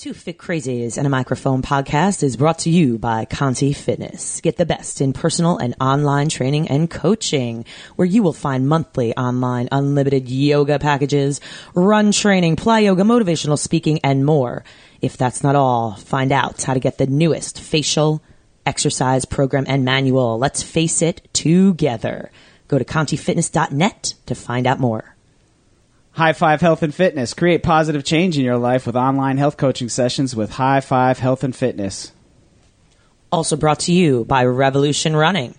Two Fit Crazies and a Microphone podcast is brought to you by Conti Fitness. Get the best in personal and online training and coaching, where you will find monthly online unlimited yoga packages, run training, play yoga, motivational speaking, and more. If that's not all, find out how to get the newest facial exercise program and manual. Let's face it together. Go to contifitness.net to find out more. High Five Health and Fitness. Create positive change in your life with online health coaching sessions with High Five Health and Fitness. Also brought to you by Revolution Running.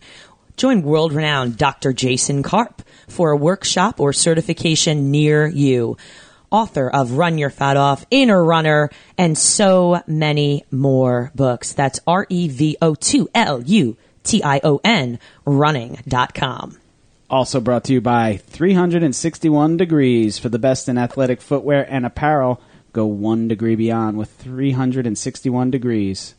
Join world renowned Dr. Jason Karp for a workshop or certification near you. Author of Run Your Fat Off, Inner Runner, and so many more books. That's R E V O 2 L U T I O N running.com. Also brought to you by 361 Degrees. For the best in athletic footwear and apparel, go one degree beyond with 361 Degrees.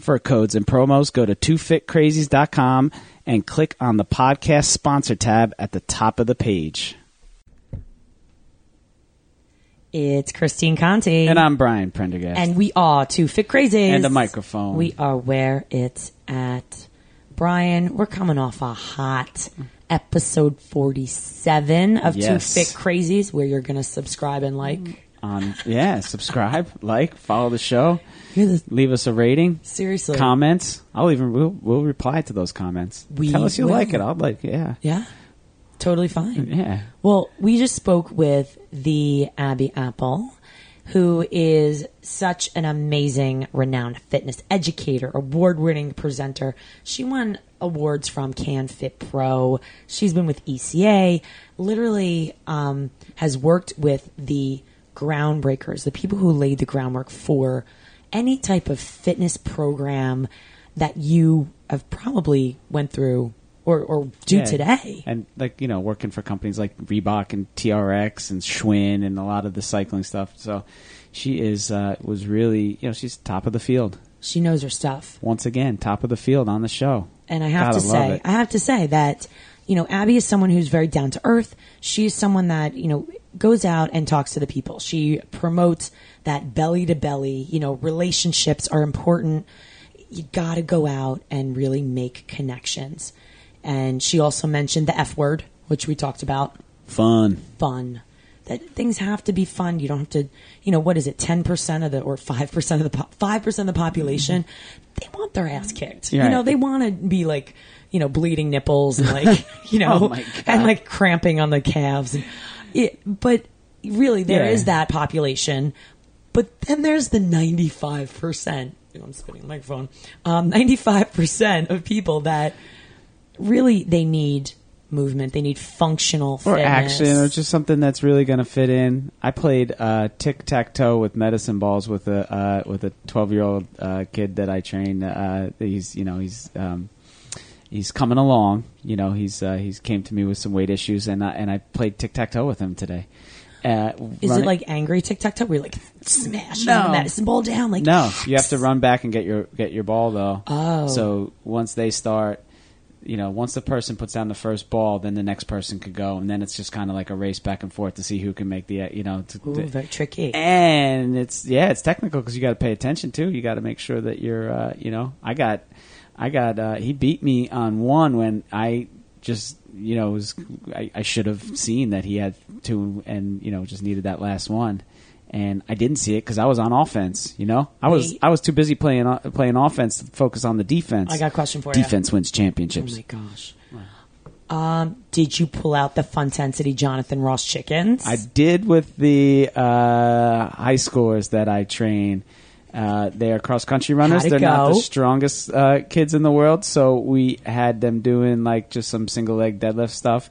For codes and promos, go to twofitcrazies.com and click on the podcast sponsor tab at the top of the page. It's Christine Conti. And I'm Brian Prendergast. And we are Two Fit Crazies. And a microphone. We are where it's at. Brian, we're coming off a hot episode 47 of Yes. Two Fit Crazies, where you're going to subscribe and like. on yeah, subscribe, like, follow the show, the- leave us a rating, seriously. comments. I'll even we'll, we'll reply to those comments. We Tell us you will. like it. I'll like yeah. yeah. Totally fine. Yeah. Well, we just spoke with the Abby Apple, who is such an amazing, renowned fitness educator, award winning presenter. She won awards from Can Fit Pro. She's been with ECA, literally um, has worked with the groundbreakers, the people who laid the groundwork for any type of fitness program that you have probably went through or, or do Yeah. today. And like you know, working for companies like Reebok and TRX and Schwinn and a lot of the cycling stuff. So she is uh, was really you know she's top of the field She knows her stuff. once again, top of the field on the show. And I have Gotta to say, it. I have to say that, you know, Abby is someone who's very down to earth. She's someone that, you know, goes out and talks to the people. She promotes that belly to belly, you know, relationships are important. You got to go out and really make connections. And she also mentioned the F word, which we talked about Fun. fun. That things have to be fun. You don't have to, you know, what is it, ten percent of the or five percent of the five percent of the population? They want their ass kicked. You Right. know, they want to be like, you know, bleeding nipples and like, you know, Oh and like cramping on the calves. And it, but really, there is Yeah. that population. But then there's the ninety five percent. I'm spinning the microphone. Um, ninety five percent of people that really they need movement. They need functional Or fitness. action, or just something that's really going to fit in. I played uh, tic tac toe with medicine balls with a uh, with a twelve year old uh, kid that I trained. Uh, he's you know he's um, he's coming along. You know he's uh, he's came to me with some weight issues, and I, and I played tic tac toe with him today. Uh, Is it like angry tic tac toe? Where you like smash No. the medicine ball down? Like No, you have to run back and get your get your ball though. Oh. So once they start, you know, once the person puts down the first ball, then the next person could go, and then it's just kind of like a race back and forth to see who can make the, you know, to, Ooh, to- very tricky. and it's yeah, it's technical because you got to pay attention too. You got to make sure that you're, uh, you know, I got, I got, uh, he beat me on one when I just, you know, was I, I should have seen that he had two and you know just needed that last one. And I didn't see it because I was on offense. You know, I was. I was too busy playing playing offense to focus on the defense. I got a question for you. defense wins championships. Oh my gosh. Um, did you pull out the Funtensity Jonathan Ross chickens? I did with the uh, high schoolers that I train. Uh, they are cross country runners. They're not the strongest uh, kids in the world, so we had them doing like just some single leg deadlift stuff,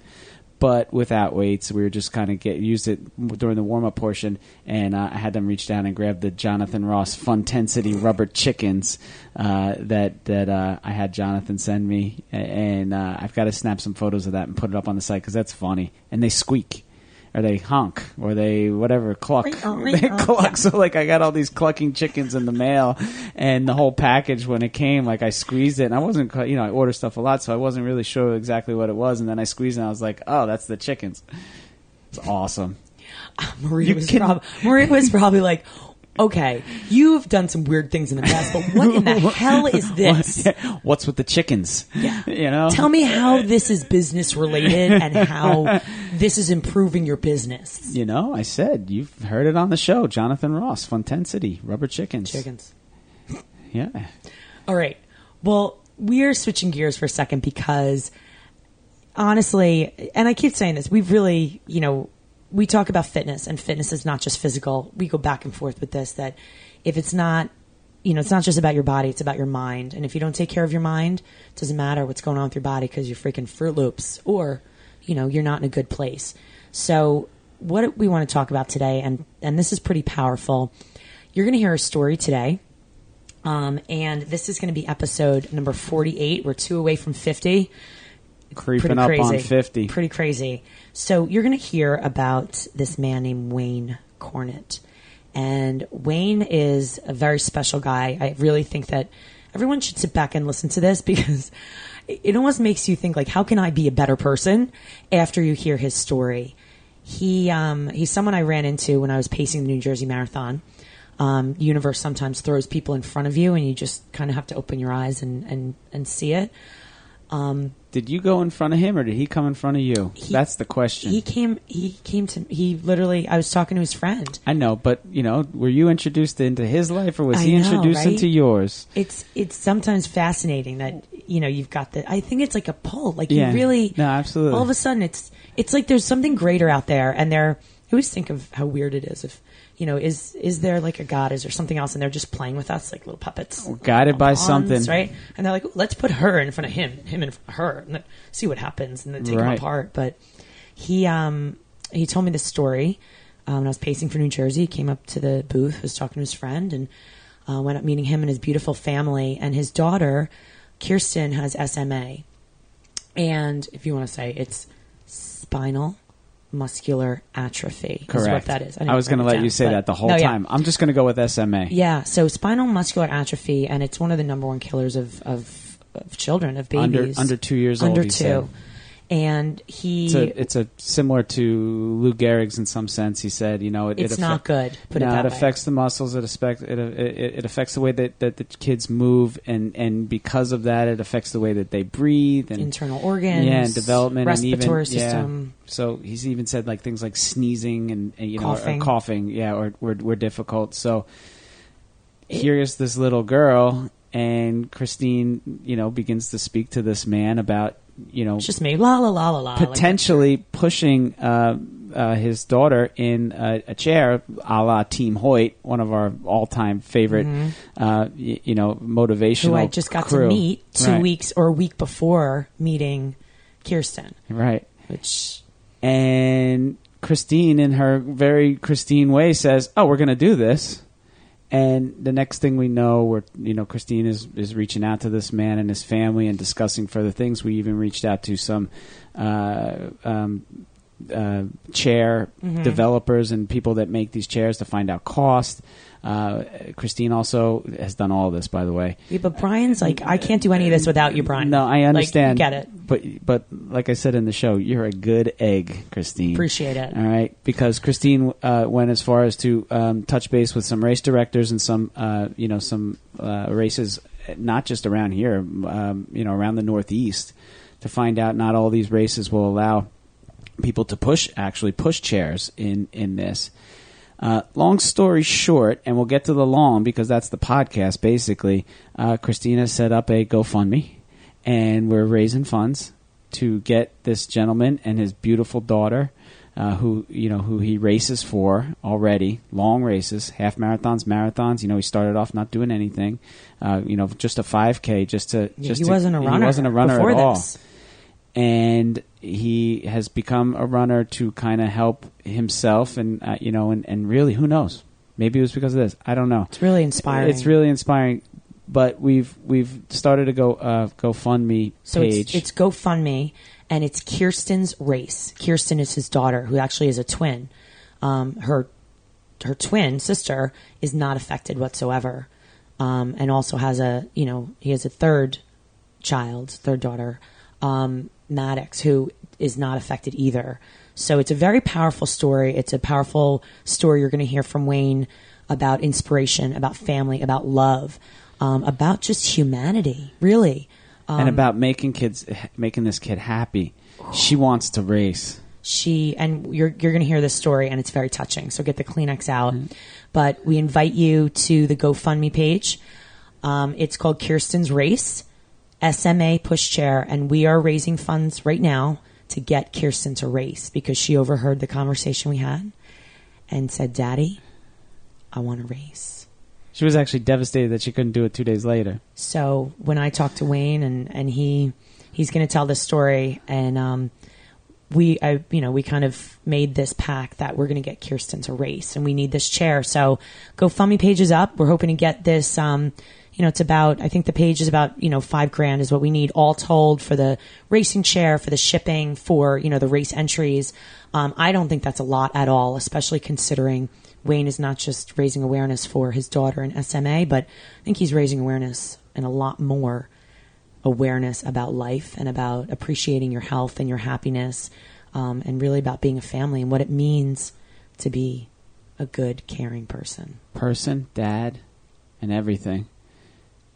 but without weights. We were just kind of get used it during the warm up portion, and uh, I had them reach down and grab the Jonathan Ross Funtensity rubber chickens uh, that that uh, I had Jonathan send me, and uh, I've got to snap some photos of that and put it up on the site because that's funny, and they squeak or they honk or they whatever cluck. Oh, they oh, cluck. so like i got all these clucking chickens in the mail and the whole package when it came like i squeezed it and i wasn't you know i order stuff a lot so i wasn't really sure exactly what it was and then i squeezed it and i was like oh that's the chickens. It's awesome. Maria was, prob- Maria was probably like, okay, you've done some weird things in the past, but what in the hell is this? What's with the chickens? Yeah. You know? Tell me how this is business related and how this is improving your business. You know, I said, you've heard it on the show. Jonathan Ross, Funtensity, Rubber Chickens. Chickens. Yeah. All right. Well, we're switching gears for a second because honestly, and I keep saying this, we've really, you know, we talk about fitness and fitness is not just physical. We go back and forth with this that if it's not, you know, it's not just about your body, it's about your mind. And if you don't take care of your mind, it doesn't matter what's going on with your body because you're freaking Fruit Loops or, you know, you're not in a good place. So, what we want to talk about today, and, and this is pretty powerful, you're going to hear a story today. Um, and this is going to be episode number 48. We're two away from 50 Creeping up crazy. on 50. Pretty crazy. So you're going to hear about this man named Wayne Cornett. And Wayne is a very special guy. I really think that everyone should sit back and listen to this because it almost makes you think like, how can I be a better person after you hear his story? He um, he's someone I ran into when I was pacing the New Jersey Marathon. Um, universe sometimes throws people in front of you, and you just kind of have to open your eyes and, and, and see it. Um, did you go in front of him or did he come in front of you? That's the question. He came. He came to. He literally. I was talking to his friend. I know, but, you know, were you introduced into his life or was I he know, introduced right? into yours? It's it's sometimes fascinating that you know you've got the. I think it's like a pull. Like Yeah. you really. No, absolutely. All of a sudden, it's it's like there's something greater out there, and they're. I always think of how weird it is if you know is is there like a god? Is there something else? And they're just playing with us like little puppets. Guided by pawns, something. right? And they're like let's put her in front of him him in front of her and see what happens and then take him apart. But he um he told me this story um, when I was pacing for New Jersey. He came up to the booth, was talking to his friend, and uh, went up meeting him and his beautiful family. And his daughter, Kirsten, has SMA, and if you want to say, it's spinal muscular atrophy. Is what Correct. that is. I, didn't was going to let you say that the whole No, yeah. time. I'm just going to go with SMA. Yeah, so spinal muscular atrophy, and it's one of the number one killers of of, of children, of babies under under two years old, under two. And he, It's a, it's a similar to Lou Gehrig's in some sense. He said, you know, it, it's it not good. Put no, it that way. affects the muscles. It affects it, it. It affects the way that, that the kids move, and, and because of that, it affects the way that they breathe and internal organs, yeah, and development, respiratory and even, system. Yeah. So he's even said like things like sneezing and, and, you know Coughing. or coughing, yeah, or were, were difficult. So here's this little girl, and Christine, you know, begins to speak to this man about you know It's just me, la la la la la. like- potentially pushing uh, uh, his daughter in a, a chair, a la Team Hoyt, one of our all-time favorite, uh, y- you know, motivational. who I just got crew. to meet two Right. weeks or a week before meeting Kirsten, Right. which And Christine, in her very Christine way, says, "Oh, we're going to do this." And the next thing we know, we're you know Christine is is reaching out to this man and his family and discussing further things. We even reached out to some uh, um, uh, chair Mm-hmm. developers and people that make these chairs to find out cost. Uh, Christine also has done all this, by the way. yeah, but Brian's like, I can't do any of this without you, Brian. No, I understand. Like, get it. But but like I said in the show, you're a good egg, Christine. Appreciate it. All right, because Christine uh, went as far as to um, touch base with some race directors and some uh, you know some uh, races, not just around here, um, you know, around the Northeast, to find out not all these races will allow people to push actually push chairs in in this. Uh, long story short, and we'll get to the long because that's the podcast. Basically, uh, Christina set up a GoFundMe, and we're raising funds to get this gentleman and his beautiful daughter, uh, who you know who he races for already, long races, half marathons, marathons. You know, he started off not doing anything, uh, you know, just a five k, just to Yeah, just he to- wasn't a runner. He wasn't a runner at all and he has become a runner to kind of help himself and uh, you know and, and really who knows maybe it was because of this i don't know It's really inspiring. it's really inspiring but we've we've started a go uh, GoFundMe So page. it's, it's GoFundMe, and it's Kirsten's race. Kirsten is his daughter, who actually is a twin. Um, her her twin sister is not affected whatsoever, um, and also has a you know he has a third child, third daughter, um, Maddox, who is not affected either. So it's a very powerful story. It's a powerful story you're going to hear from Wayne. about inspiration, about family, about love, um, about just humanity, really. Um, and about making kids, making this kid happy. She wants to race. she and you're you're going to hear this story and it's very touching so get the kleenex out but we invite you to the gofundme page um, it's called kirsten's race sma pushchair and we are raising funds right now to get kirsten to race because she overheard the conversation we had and said daddy i want to race She was actually devastated that she couldn't do it two days later. so when I talked to Wayne and, and he he's going to tell this story and um, we I you know we kind of made this pact that we're going to get Kirsten to race and we need this chair. So GoFundMe page is up. We're hoping to get this. Um, you know, it's about I think the page is about you know five grand is what we need all told for the racing chair, for the shipping, for you know the race entries. Um, I don't think that's a lot at all, especially considering. Wayne is not just raising awareness for his daughter in SMA, but I think he's raising awareness and a lot more awareness about life and about appreciating your health and your happiness, um, and really about being a family and what it means to be a good, caring person. Person, dad, and everything.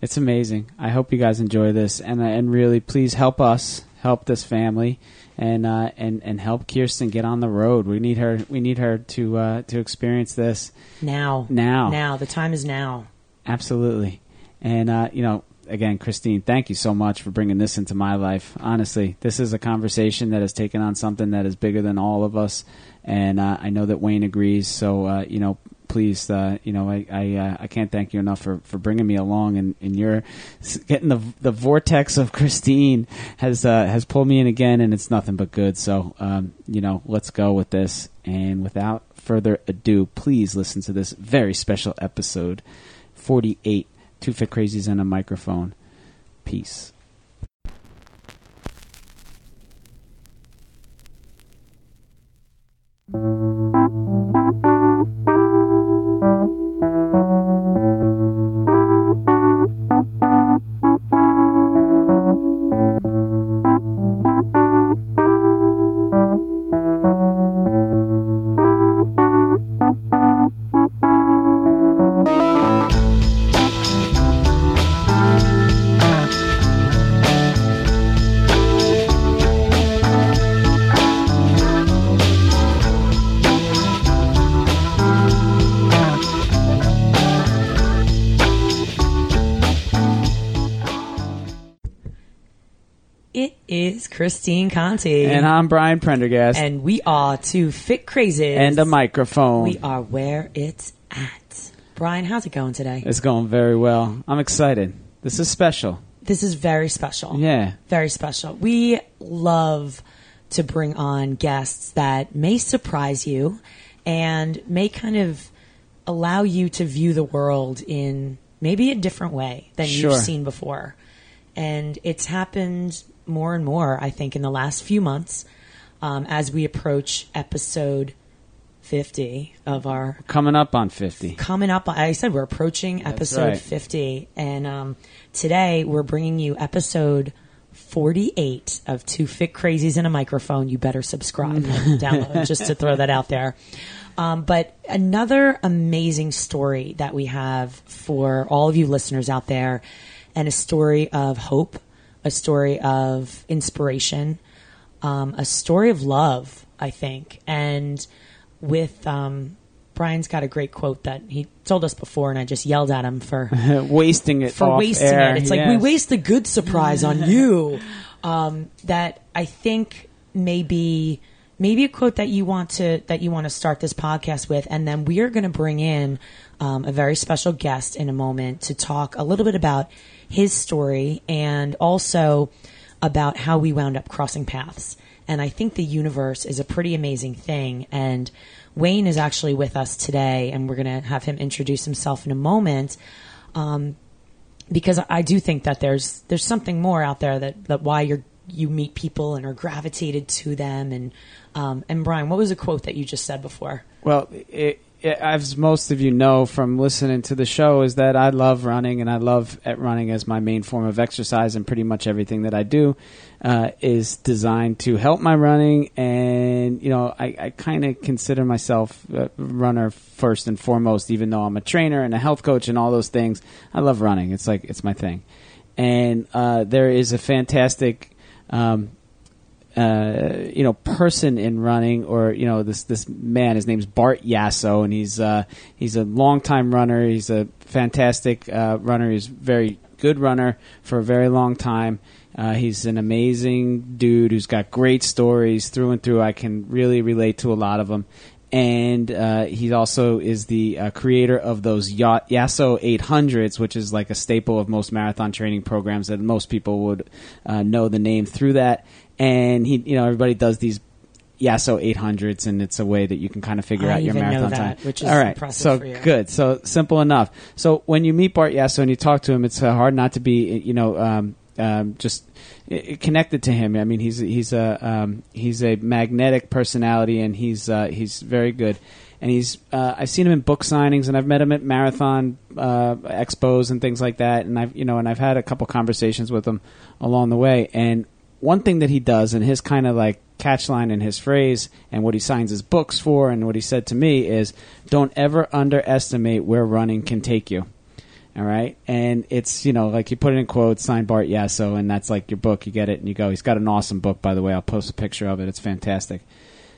It's amazing. I hope you guys enjoy this, and uh, and really, please help us help this family, and uh, and and help Kirsten get on the road. We need her. We need her to uh, to experience this Now, now. now, the time is now. Absolutely. And, uh, you know, again, Christine, thank you so much for bringing this into my life. Honestly, this is a conversation that has taken on something that is bigger than all of us. And uh, I know that Wayne agrees. So, uh, you know, please, uh, you know, I I, uh, I can't thank you enough for, for bringing me along. And, and you're getting the the vortex of Christine has uh, has pulled me in again, and it's nothing but good. So, um, you know, let's go with this. And without further ado, please listen to this very special episode 48 Two Fit Crazies and a Microphone. Peace. Christine Conti. And I'm Brian Prendergast. And, we are two fit crazies. And a microphone. We are where it's at. Brian, how's it going today? It's going very well. I'm excited. This is special. This is very special. Yeah. Very special. We love to bring on guests that may surprise you and may kind of allow you to view the world in maybe a different way than Sure. you've seen before. And it's happened more and more, I think, in the last few months um, as we approach episode 50 of our Coming up on 50. coming up. I said we're approaching episode right. 50, and um, today we're bringing you episode 48 of Two Fit Crazies in a Microphone. You better subscribe and download just to throw that out there. Um, but another amazing story that we have for all of you listeners out there, and a story of hope, a story of inspiration, um, a story of love, I think. And with um, Brian's got a great quote that he told us before, and I just yelled at him for wasting it for wasting air. it. It's like we waste the good surprise on you. Um, that I think maybe maybe a quote that you want to that you want to start this podcast with, and then we are going to bring in um, a very special guest in a moment to talk a little bit about his story and also about how we wound up crossing paths. And I think the universe is a pretty amazing thing. And Wayne is actually with us today, and we're going to have him introduce himself in a moment. Um, because I do think that there's there's something more out there that, that why you're you meet people and are gravitated to them and um, and Brian, what was a quote that you just said before? Well, it, as most of you know from listening to the show, is that I love running and I love at running as my main form of exercise, and pretty much everything that I do uh, is designed to help my running. And you know, I, I kind of consider myself a runner first and foremost, even though I'm a trainer and a health coach and all those things. I love running; it's like it's my thing. And uh, there is a fantastic. Um, uh, you know person in running or you know this this man his name's Bart Yasso and he's uh, he's a longtime runner. He's a fantastic uh, runner. He's very good runner for a very long time. Uh, he's an amazing dude who's got great stories through and through. I can really relate to a lot of them and uh, he also is the uh, creator of those Yasso 800s, which is like a staple of most marathon training programs that most people would uh, know the name through that and he, you know, everybody does these Yasso 800s, and it's a way that you can kind of figure I out your marathon that, time. which is All right, impressive so for you. good, so simple enough. So when you meet Bart Yasso and you talk to him, it's uh, hard not to be, you know, um, um, just uh, connected to him. I mean, he's he's a um, he's a magnetic personality, and he's uh, he's very good. And he's uh, I've seen him in book signings, and I've met him at marathon uh, expos and things like that. And I've you know, and I've had a couple conversations with him along the way. And one thing that he does, and his kind of like catch line in his phrase, and what he signs his books for, and what he said to me is, "Don't ever underestimate where running can take you." All right, and it's you know like you put it in quotes, signed Bart Yasso, and that's like your book. You get it and you go. He's got an awesome book, by the way. I'll post a picture of it. It's fantastic.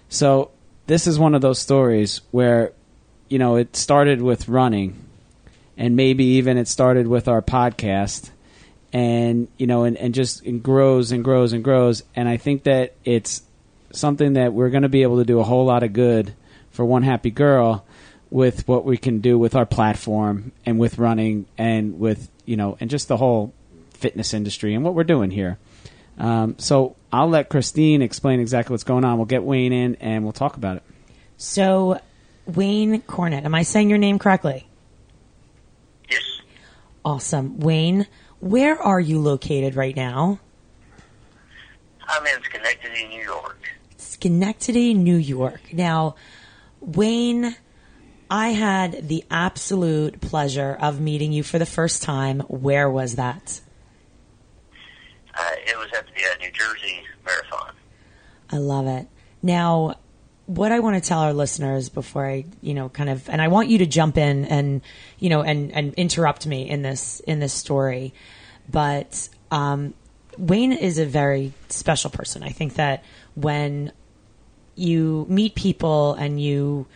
So this is one of those stories where, you know, it started with running, and maybe even it started with our podcast, and you know, and, and just and grows and grows and grows. And I think that it's something that we're going to be able to do a whole lot of good for one happy girl with what we can do with our platform and with running and with you know and just the whole fitness industry and what we're doing here. Um, so I'll let Christine explain exactly what's going on. We'll get Wayne in and we'll talk about it. So, Wayne Cornett, am I saying your name correctly? Yes. Awesome. Wayne, where are you located right now? I'm in Schenectady, New York. Schenectady, New York. Now, Wayne, I had the absolute pleasure of meeting you for the first time. Where was that? Uh, it was at the uh, New Jersey Marathon. I love it. Now, what I want to tell our listeners before I, you know, kind of, and I want you to jump in and, you know, and, and interrupt me in this, in this story. But, um, Wayne is a very special person. I think that when you meet people and you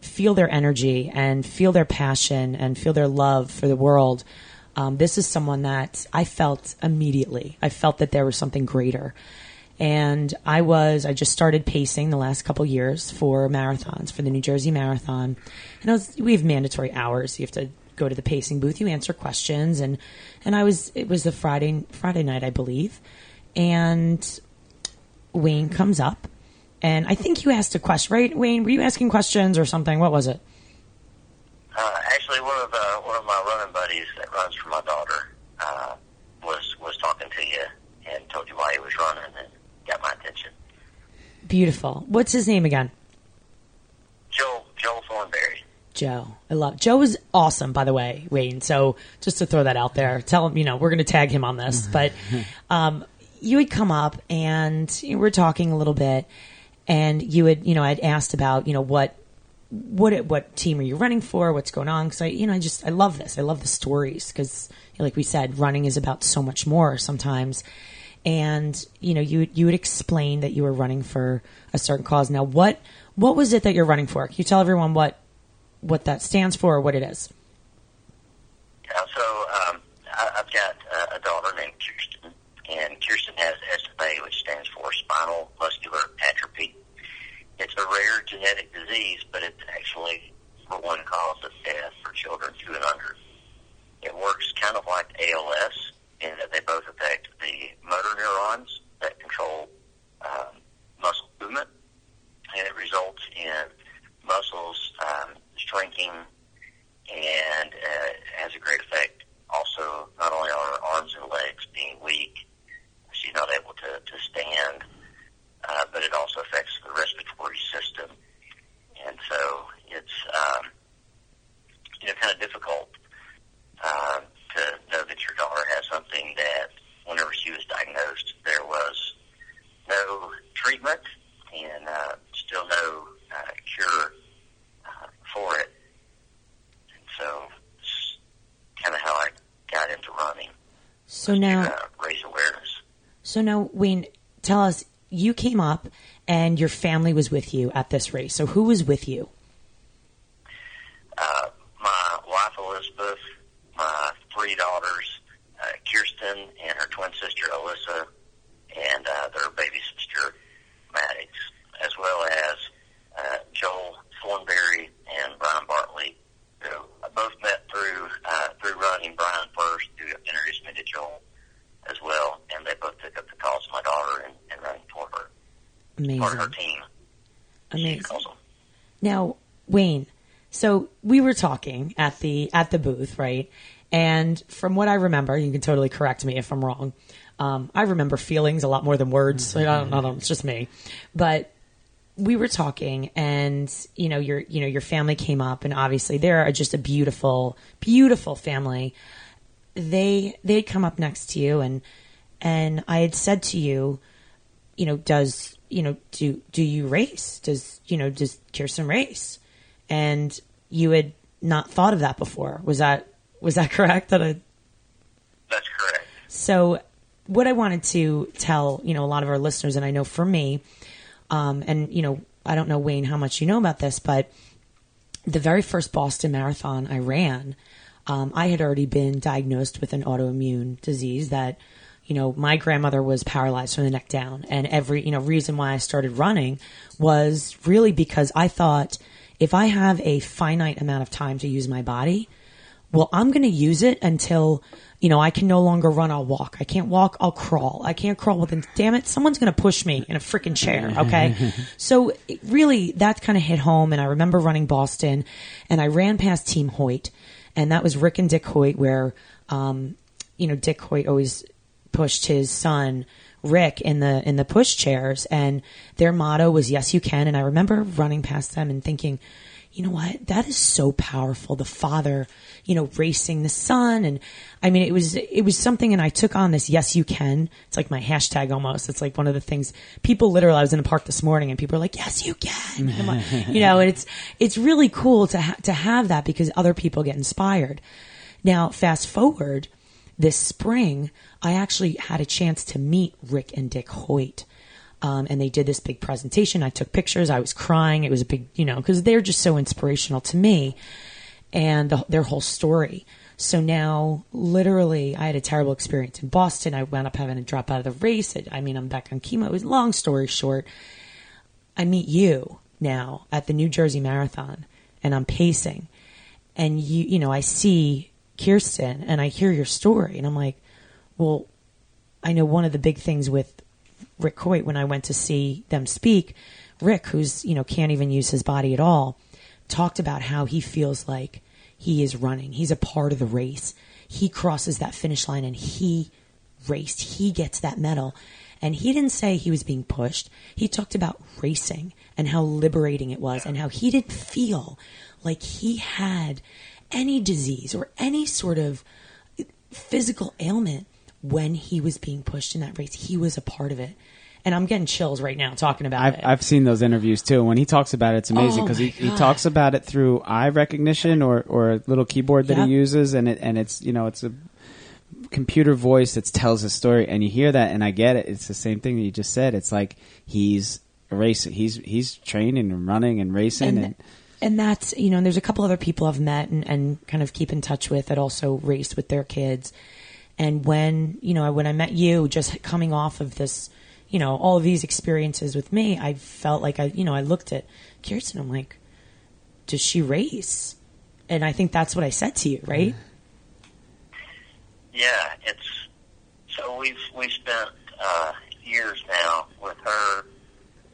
feel their energy and feel their passion and feel their love for the world, um, this is someone that I felt immediately. I felt that there was something greater. And I was, I just started pacing the last couple years for marathons, for the New Jersey Marathon. And I was, we have mandatory hours. You have to go to the pacing booth, you answer questions. And, and I was, it was the Friday, Friday night, I believe. And Wayne comes up. And I think you asked a question, right, Wayne? Were you asking questions or something? What was it? Uh, actually, one of uh, one of my running buddies that runs for my daughter uh, was was talking to you and told you why he was running and got my attention. Beautiful. What's his name again? Joe Joe Thornberry. Joe. I love Joe is awesome, by the way, Wayne. So just to throw that out there, tell him, you know, we're going to tag him on this. But um, you had come up and you were talking a little bit, and you had, you know, I'd asked about, you know, what. What what team are you running for? What's going on? Because I, you know, I just I love this. I love the stories because, like we said, running is about so much more sometimes. And you know, you you would explain that you were running for a certain cause. Now, what what was it that you're running for? Can you tell everyone what what that stands for or what it is? Yeah, so um, I, I've got uh, a daughter named Kirsten, and Kirsten has SMA, which stands for spinal muscular atrophy. It's a rare genetic disease, but it's actually the one cause of death for children two and under. It works kind of like ALS in that they both affect the motor neurons that control um, muscle movement, and it results in muscles um, shrinking and So now, raise awareness. so now, Wayne, tell us. You came up, and your family was with you at this race. So who was with you? Uh, my wife Elizabeth, my three daughters, uh, Kirsten and her twin sister Alyssa, and uh, their baby sister Maddox, as well as uh, Joel Thornberry and Brian Bartley, who I both met through uh, through running. Brian first, who introduced me to Joel as well, and they both took up the cause of my daughter and, and running for her, for her Amazing, team. She amazing. calls them. Now, Wayne, so we were talking at the at the booth, right? And from what I remember, you can totally correct me if I'm wrong. Um, I remember feelings a lot more than words. Like, I, don't, I don't know, it's just me. But we were talking, and you know, your you know your family came up, and obviously they're just a beautiful, beautiful family. They they had come up next to you, and and I had said to you, you know, does you know do do you race? Does you know does Kirsten race? And you had not thought of that before. Was that was that correct? That I That's correct. so what I wanted to tell, you know, a lot of our listeners, and I know for me, um, and you know, I don't know Wayne how much you know about this, but the very first Boston Marathon I ran, um, I had already been diagnosed with an autoimmune disease that, you know, my grandmother was paralyzed from the neck down, and every you know reason why I started running was really because I thought if I have a finite amount of time to use my body, well, I'm going to use it until, you know, I can no longer run, I'll walk. I can't walk, I'll crawl. I can't crawl, well, then damn it, someone's going to push me in a freaking chair, okay? so it really, that kind of hit home. And I remember running Boston and I ran past Team Hoyt, and that was Rick and Dick Hoyt, where, um, you know, Dick Hoyt always pushed his son Rick in the in the push chairs and their motto was yes you can. And I remember running past them and thinking you know what? That is so powerful the father you know racing the son and I mean it was it was something and I took on this yes you can. It's like my hashtag almost. It's like one of the things people literally I was in the park this morning and people are like yes you can. Like, you know and it's it's really cool to ha- to have that because other people get inspired. Now fast forward this spring, I actually had a chance to meet Rick and Dick Hoyt. Um, and they did this big presentation. I took pictures. I was crying. It was a big, you know, because they're just so inspirational to me and the, their whole story. So now, literally, I had a terrible experience in Boston. I wound up having to drop out of the race. I, mean, I'm back on chemo. It was long story short. I meet you now at the New Jersey Marathon, and I'm pacing, and you, you know, I see Kirsten, and I hear your story, and I'm like, well, I know one of the big things with Rick Hoyt when I went to see them speak, Rick, who's you know can't even use his body at all, talked about how he feels like he is running. He's a part of the race. He crosses that finish line and he raced. He gets that medal. And he didn't say he was being pushed. He talked about racing and how liberating it was and how he didn't feel like he had any disease or any sort of physical ailment when he was being pushed in that race. He was a part of it. And I'm getting chills right now talking about I've, it. I've seen those interviews too. When he talks about it, it's amazing Oh because he, he talks about it through eye recognition or, or a little keyboard that Yep. he uses, and it and it's you know it's a computer voice that tells a story, and you hear that, and I get it. It's the same thing that you just said. It's like he's racing, he's he's training and running and racing, and, and and that's you know and there's a couple other people i've met and, and kind of keep in touch with that also race with their kids. And when you know when i met you just coming off of this you know all of these experiences with me i felt like i you know i looked at kirsten i'm like does she race? And i think that's what i said to you right? Yeah, it's so we've we've spent uh, years now with her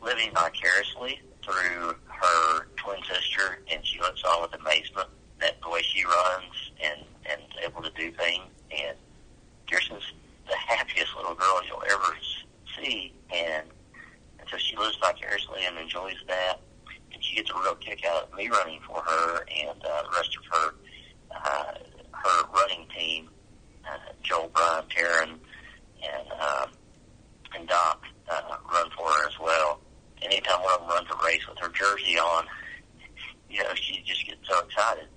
living vicariously through her twin sister, and she looks on with amazement at the way she runs and and able to do things. And Kirsten's the happiest little girl you'll ever s- see, and, and so she lives vicariously and enjoys that. And she gets a real kick out of me running for her and uh, the rest of her uh, her running team uh, Joel, Brian, Taryn, and um, and Doc uh, run for her as well. Anytime one of them runs a race with her jersey on, you know, she just gets so excited.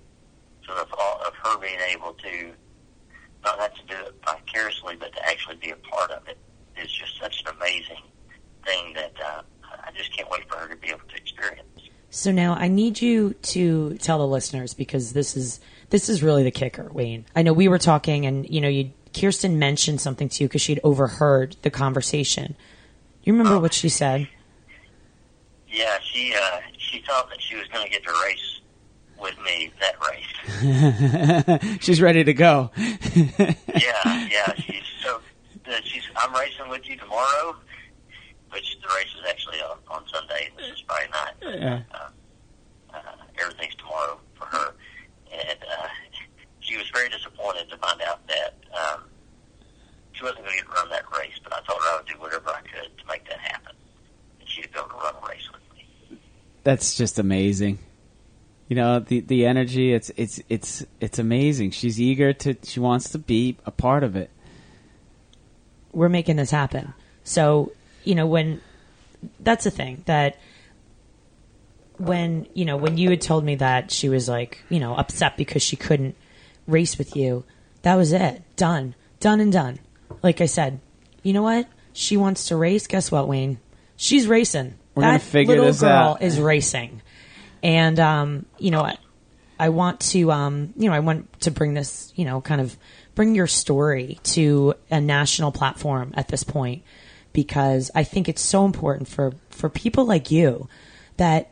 So the thought of her being able to not have to do it vicariously So now I need you to tell the listeners because this is this is really the kicker, Wayne. I know we were talking, and you know, you Kirsten mentioned something to you because she'd overheard the conversation. You remember what she said? Yeah, she uh, she thought that she was going to get to race with me that race. She's ready to go. yeah, yeah. She's so uh, she's. I'm racing with you tomorrow, which the race is actually on, on Sunday. This is Friday night. Yeah. Uh, everything's tomorrow for her, and uh, she was very disappointed to find out that um, she wasn't going to get run that race. But I told her I would do whatever I could to make that happen, and she'd be able to run a race with me. That's just amazing. You know the the energy. It's it's it's it's amazing. She's eager to. She wants to be a part of it. We're making this happen. So you know when that's the thing that when you know when you had told me that she was like you know upset because she couldn't race with you that was it done done and done like i said you know what? She wants to race. Guess what wayne? She's racing. We're that gonna figure little this girl out. is racing. And um you know I, I want to um you know i want to bring this you know kind of bring your story to a national platform at this point because i think it's so important for for people like you that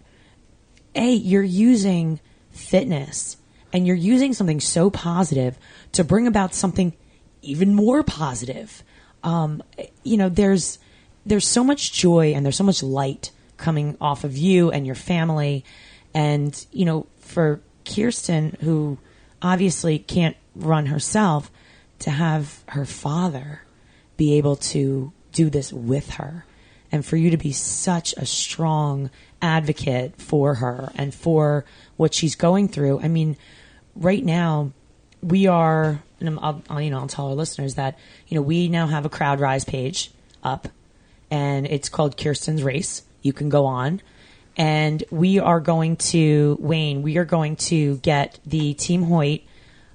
a you're using fitness and you're using something so positive to bring about something even more positive um, you know there's there's so much joy and there's so much light coming off of you and your family and you know for kirsten who obviously can't run herself to have her father be able to do this with her and for you to be such a strong advocate for her and for what she's going through. I mean, right now we are, and I'll, I'll, you know, I'll tell our listeners that you know we now have a CrowdRise page up, and it's called Kirsten's Race. You can go on, and we are going to Wayne. We are going to get the Team Hoyt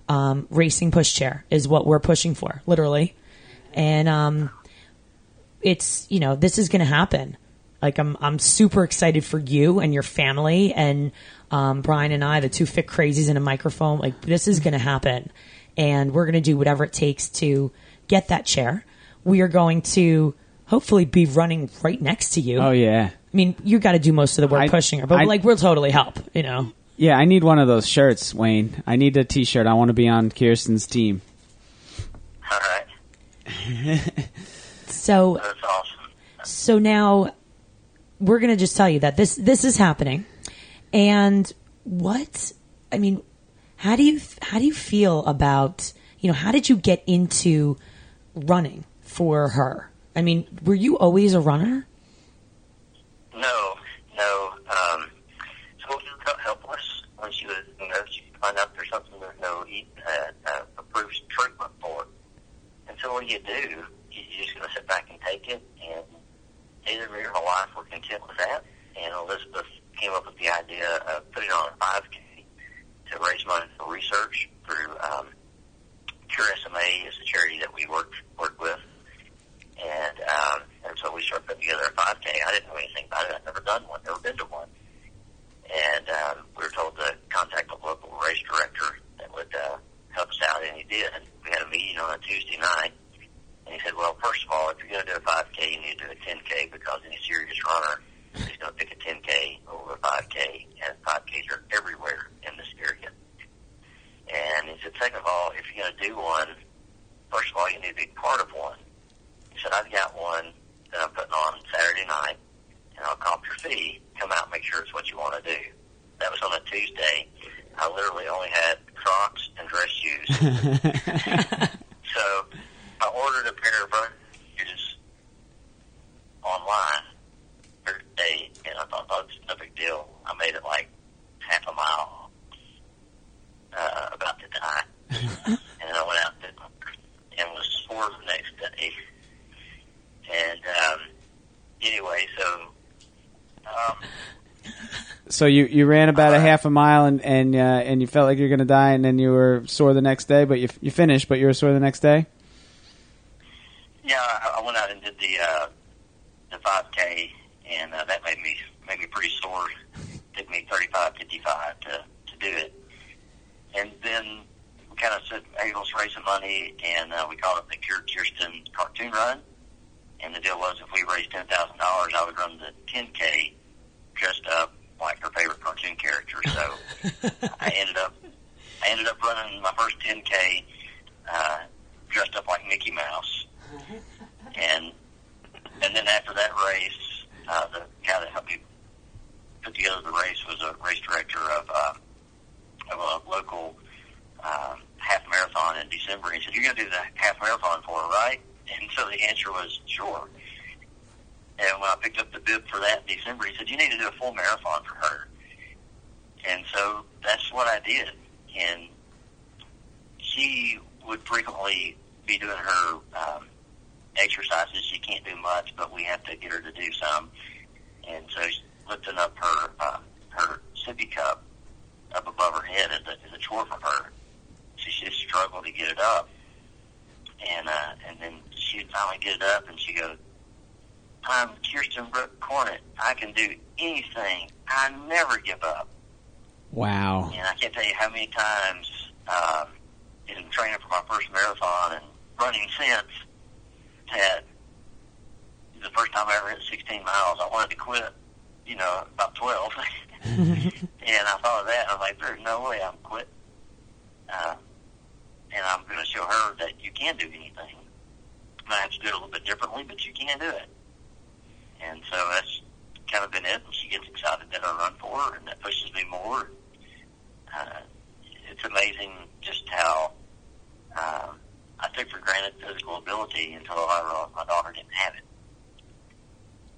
um, racing pushchair is what we're pushing for, literally, and um, it's you know this is going to happen. Like I'm I'm super excited for you and your family and um, Brian and I, the two fit crazies in a microphone. Like this is going to happen, and we're going to do whatever it takes to get that chair. We are going to hopefully be running right next to you. Oh yeah, I mean, you got to do most of the work I- pushing her, but I- like we'll totally help. You know. yeah. I need one of those shirts, Wayne. I need a T-shirt. I want to be on Kirsten's team. All right, So that's awesome. so now we're going to just tell you that this this is happening and what i mean how do you how do you feel about you know how did you get into running for her i mean were you always a runner No, no. Um, so she felt helpless when she was, you know, she found out there's something there's no uh, approved treatment for. It. And so what do you do? You, you're just going to sit back and take it, and either me or my wife were content with that. And Elizabeth came up with the idea of putting on a 5K raise money for research through um, Cure SMA is a charity that we work work with. And um, and so we started putting together a 5K. I didn't know anything about it. I'd never done one, never been to one. And um, we were told to contact a local race director that would uh, help us out, and he did. We had a meeting on a Tuesday night, and he said, "Well, first of all, if you're going to do a 5K, you need to do a 10K because any serious runner going to pick a 10K over a 5K, and 5Ks are everywhere in this area." And he said, second of all, if you're going to do one, first of all, you need to be part of one. He said, I've got one that I'm putting on Saturday night, and I'll comp your fee. Come out and make sure it's what you want to do. That was on a Tuesday. I literally only had Crocs and dress shoes. so I ordered a pair of running shoes online And I thought, oh, it's no big deal. I made it like half a mile uh, about to die. and I went out and, and was sore the next day. And um, anyway, so um, So you, you ran about a half a mile and and uh, and you felt like you were going to die, and then you were sore the next day, but you you finished, but you were sore the next day. yeah, I, I went out and did the uh, the 5K, and uh, that made me made me pretty sore took me 35, 55 to, to do it. And then we kind of said, hey, let's raise some money, and uh, we called it the Cure Kirsten Cartoon Run. And the deal was if we raised $10,000, I would run the 10K dressed up like her favorite cartoon character. So I ended up I ended up running my first 10K uh, dressed up like Mickey Mouse. And and then after that race, uh, the guy that helped me put together the race was a race director of, uh, of a local um, half marathon in December. He said, "You're going to do the half marathon for her, right?" And so the answer was, "Sure." And when I picked up the bib for that in December, he said, "You need to do a full marathon for her." And so that's what I did. And she would frequently be doing her um, exercises. She can't do much, but we have to get her to do some. And so she's lifting up her uh, her sippy cup up above her head is a, is a chore for her. So she just struggled to get it up. And uh, and then she'd finally get it up, and she goes, "I'm Kirsten Brooke Cornett. I can do anything. I never give up." Wow. And I can't tell you how many times um, in training for my first marathon and running since that the first time I ever hit 16 miles, I wanted to quit, you know, about 12. and I thought of that, and I was like, there's no way I'm quit. Uh, and I'm going to show her that you can do anything. I have to do it a little bit differently, but you can do it. And so that's kind of been it. And she gets excited that I run for her, and that pushes me more. Uh, it's amazing just how um, I took for granted physical ability until I realized my daughter didn't have it.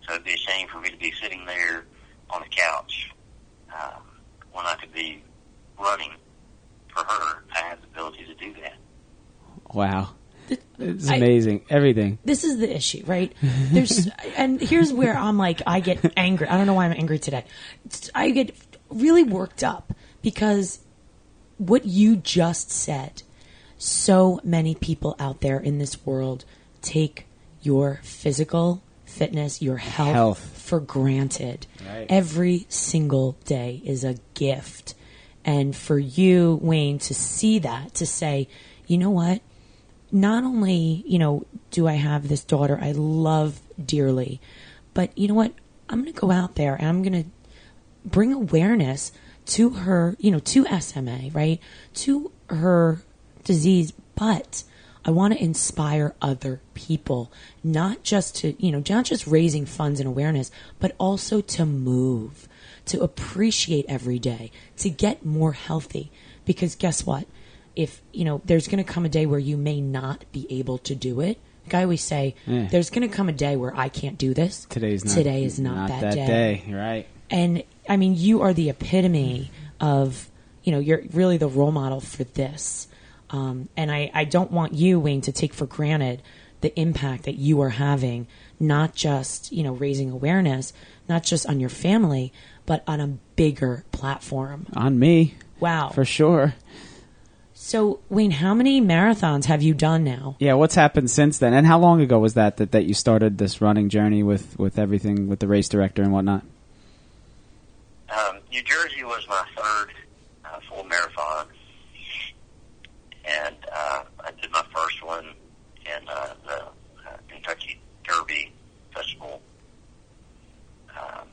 So it'd be a shame for me to be sitting there on the couch um, when I could be running for her. I had the ability to do that. Wow. It's I- amazing. Everything. this is the issue, right? There's, and here's where I'm like, I get angry. I don't know why I'm angry today. I get really worked up because what you just said, so many people out there in this world take your physical fitness, your health, Health. for granted. Right. Every single day is a gift. And for you, Wayne, to see that, to say, you know what? not only, you know, do I have this daughter I love dearly, but you know what? I'm going to go out there and I'm going to bring awareness to her, you know, to SMA, right? To her disease, but I want to inspire other people, not just to, you know, not just raising funds and awareness, but also to move, to appreciate every day, to get more healthy. Because guess what? If, you know, there's going to come a day where you may not be able to do it. Like I always say, Yeah. there's going to come a day where I can't do this. Today's not. Today is not, that, day. You're right. And I mean, you are the epitome of, you know, you're really the role model for this. Um, and I, I don't want you, Wayne, to take for granted the impact that you are having, not just, you know, raising awareness, not just on your family, but on a bigger platform. On me, Wow. for sure. So, Wayne, how many marathons have you done now? Yeah, what's happened since then? And how long ago was that that, that you started this running journey with, with everything with the race director and whatnot? Um, New Jersey was my third uh, full marathon, and uh, I did my first one in uh, the uh, Kentucky Derby Festival um,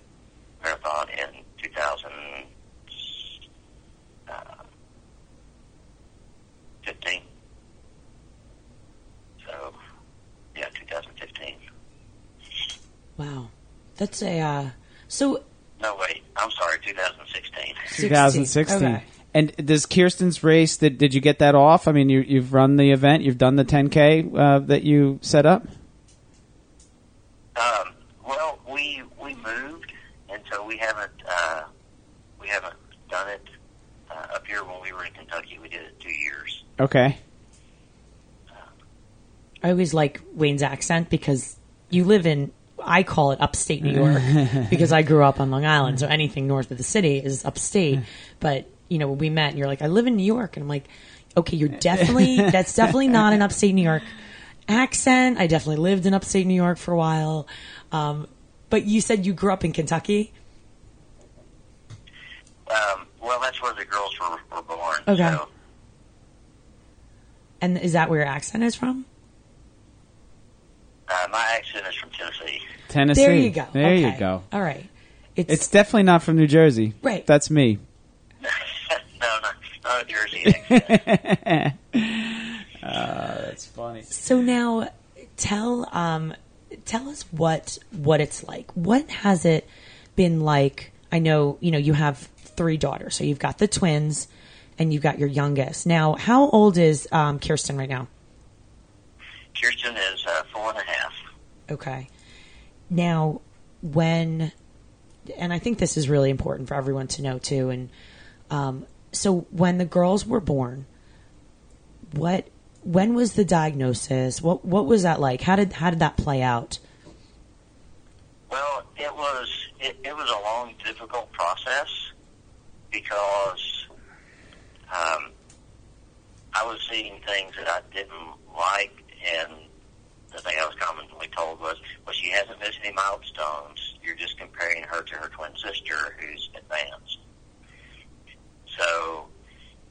marathon in 2015. So, yeah, 2015. Wow. That's a, uh, so No, wait, I'm sorry, 2016. 2016. Okay. And does Kirsten's race? Did, did you get that off? I mean, you, you've run the event. You've done the 10k uh, that you set up. Um, well, we we moved, and so we haven't uh, we haven't done it uh, up here when we were in Kentucky. We did it two years. Okay. I always like Wayne's accent because you live in, I call it upstate New York because I grew up on Long Island. So anything north of the city is upstate. But, you know, we met and you're like, I live in New York. And I'm like, okay, you're definitely, that's definitely not an upstate New York accent. I definitely lived in upstate New York for a while. Um, but you said you grew up in Kentucky. Um, well, that's where the girls were, were born. Okay. So, And is that where your accent is from? uh, my accent is from Tennessee. Tennessee. There you go. There Okay. you go. All right. It's, It's definitely not from New Jersey. Right. That's me. no, not, not a Jersey accent. That's funny. so now tell um tell us what what it's like. What has it been like? I know, you know, you have three daughters. So you've got the twins and you've got your youngest. Now, how old is um Kirsten right now? Kirsten is uh, four and a half. Okay. Now, when, and I think this is really important for everyone to know too. And um, so, when the girls were born, what, when was the diagnosis? What, what was that like? How did, how did that play out? Well, it was it, it was a long, difficult process because um, I was seeing things that I didn't like, and the thing I was commonly told was, "Well, she hasn't missed any milestones. You're just comparing her to her twin sister, who's advanced." So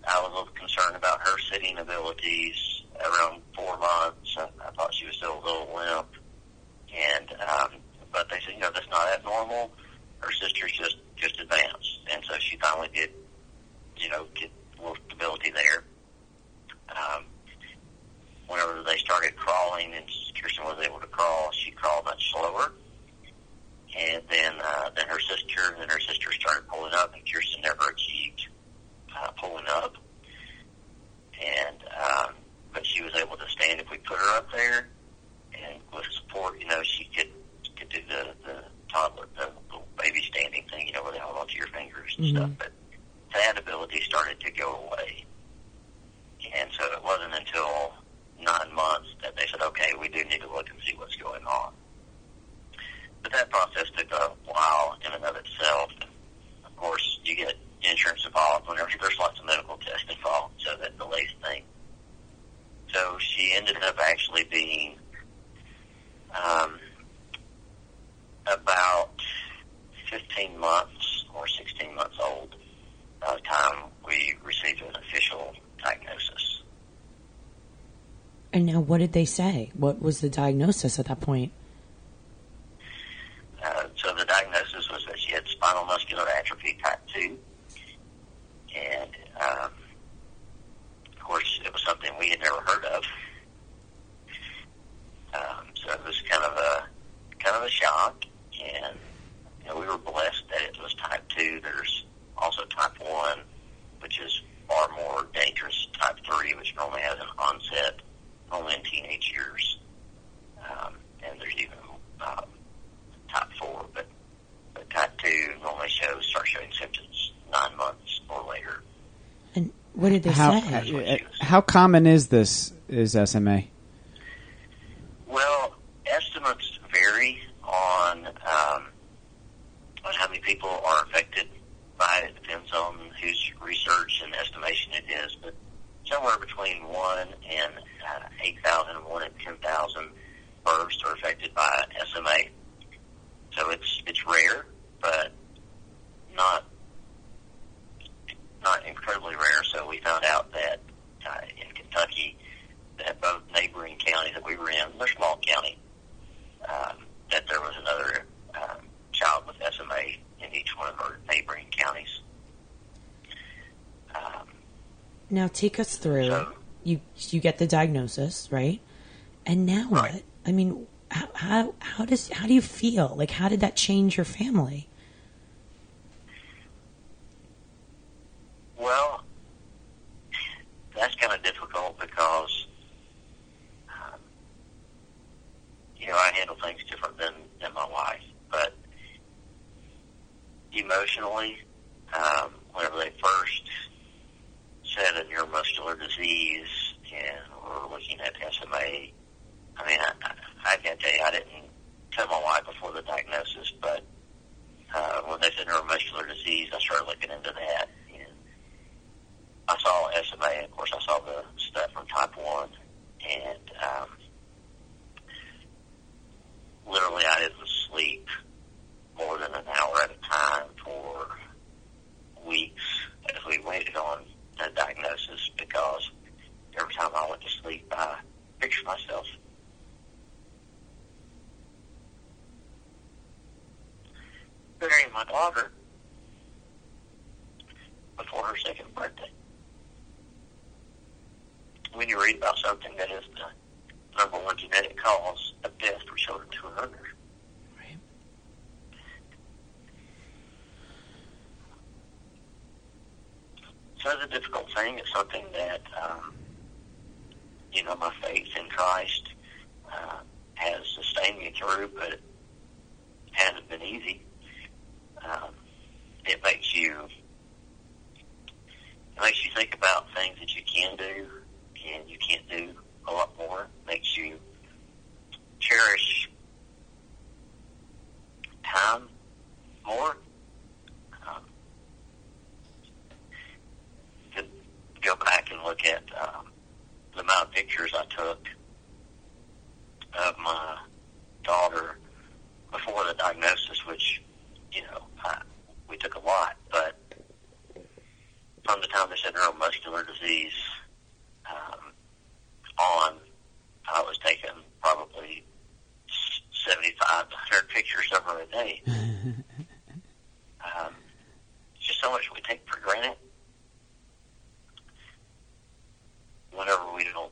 I was a little concerned about her sitting abilities around four months. I, thought she was still a little limp, and um, but they said, you know, that's not abnormal. Her sister's just just advanced, and so she finally did, you know, get a little stability there. Um, whenever they started crawling and Kirsten was able to crawl, she crawled much slower. And then, uh, then her sister, and then her sister started pulling up, and Kirsten never achieved uh, pulling up. And um, but she was able to stand if we put her up there, and with support, you know, she could could do the the toddler, the little baby standing thing, you know, where they hold onto your fingers and Mhm. stuff. But that ability started to go away, and so it wasn't until nine months that they said, okay, we do need to look and see what's going on. But that process took a while in and of itself. Of course, you get insurance involved whenever there's lots of medical tests involved, so that delays things. So she ended up actually being um, about 15 months or 16 months old by the time we received an official diagnosis. And now, what did they say? What was the diagnosis at that point? Uh, so the diagnosis was that she had spinal muscular atrophy type 2. And, um, of course, it was something we had never heard of. Um, so it was kind of a kind of a shock, and you know, we were blessed that it was type two. There's also type one, which is far more dangerous. Type three, which normally has an onset only in teenage years, um, and there's even um, type four. But but type two normally shows start showing symptoms nine months or later. And what did they How say? uh, how common is this? Is SMA? Well, estimates vary on um, on how many people are affected by it. It depends on whose research and estimation it is, but somewhere between one and uh, eight thousand, one and ten thousand births are affected by SMA. So it's it's rare, but not not incredibly rare. So we found out that uh, in Kentucky, that both neighboring counties that we were in, they're small county, um, that there was another um, child with SMA in each one of our neighboring counties. Um, Through. So- You you get the diagnosis, right? And now what? I mean, how, how how does how do you feel? Like, how did that change your family? well, that's kind of difficult because, um, you know, I handle things different than, than my wife. But emotionally, um, whenever they first said a neuromuscular disease and we're looking at SMA, I mean, I, I, I can't tell you, I didn't tell my wife before the diagnosis, but uh, when they said neuromuscular disease, I started looking into that. And I saw SMA, and of course, I saw the stuff from type 1, and um, literally, I didn't sleep more than an hour at a time for weeks. my daughter before her second birthday. When you read about something that is the number one genetic cause of death for children two and under, Right. so it's a thing. It's something that, um, you know, my faith in Christ uh, has sustained me through, but it hasn't been easy. Um, it makes you it makes you think about things that you can do and you can't do a lot more. It makes you cherish time more. Um, to go back and look at um, the amount of pictures I took of my daughter before the diagnosis, which you know I, we took a lot, but from the time they said neuromuscular disease um, on, I was taking probably seventy-five to hundred pictures of her a day. um, it's just so much we take for granted. Whenever we don't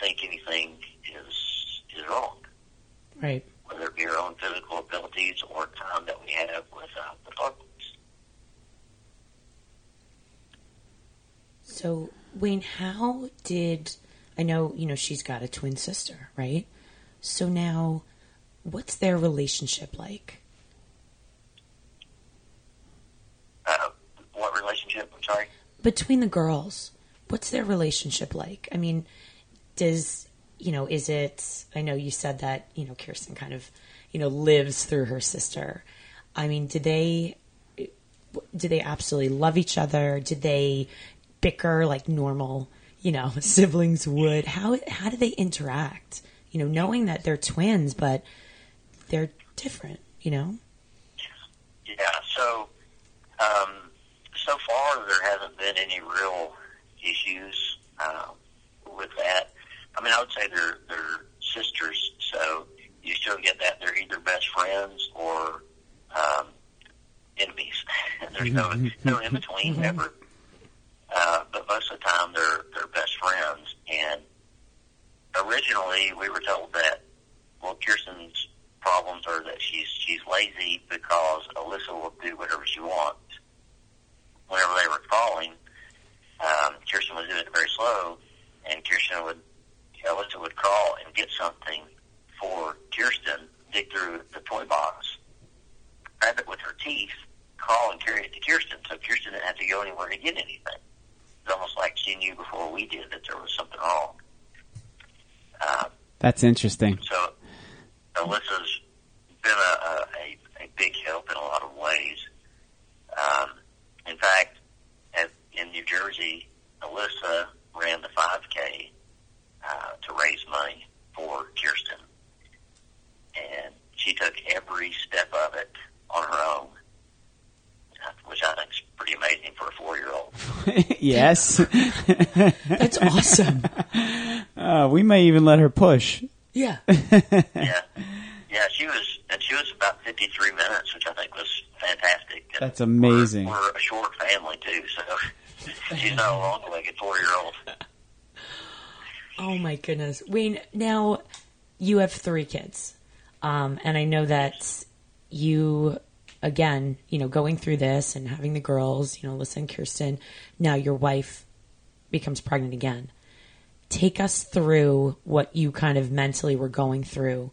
think anything is is wrong, Right. whether it be our own physical abilities or time that we have with uh, with our books. So, Wayne, how did I know, you know, she's got a twin sister, right? So now what's their relationship like? Uh, what relationship? I'm sorry. Between the girls, what's their relationship like? I mean, does, you know, is it I know you said that, you know, Kirsten kind of, you know, lives through her sister. I mean, do they do they absolutely love each other? Do they bicker like normal, you know, siblings would? How how do they interact? You know, knowing that they're twins, but they're different. You know, Yeah. So, um, so far there hasn't been any real issues uh, with that. I mean, I would say they're they're sisters, so you still get that they're either best friends or um, enemies. There's no no in between ever. Uh, but most of the time they're they're best friends. And originally we were told that well, Kirsten's problems are that she's she's lazy because Alyssa will do whatever she wants. Whenever they were calling, um, Kirsten was doing it very slow, and Kirsten would Alyssa would call and get something for Kirsten, dig through the toy box, grab it with her teeth, call and carry it to Kirsten, so Kirsten didn't have to go anywhere to get anything. It's almost like she knew before we did that there was something wrong. Um, That's interesting. so Alyssa's been a, a, a, big help in a lot of ways. Um, in fact, at, in New Jersey, Alyssa ran the 5K uh, to raise money for Kirsten. And she took every step of it on her own, uh, which I think is pretty amazing for a four-year-old. yes. that's awesome. uh, we may even let her push. yeah, yeah, yeah. She was, and she was about 53 minutes, which I think was fantastic. And That's amazing. We're, we're a short family too, so she's not a long-legged four-year-old. Oh my goodness, Wayne. Now you have three kids, um, and I know that you, again, you know, going through this and having the girls, you know, listen, Kirsten. Now your wife becomes pregnant again. Take us through what you kind of mentally were going through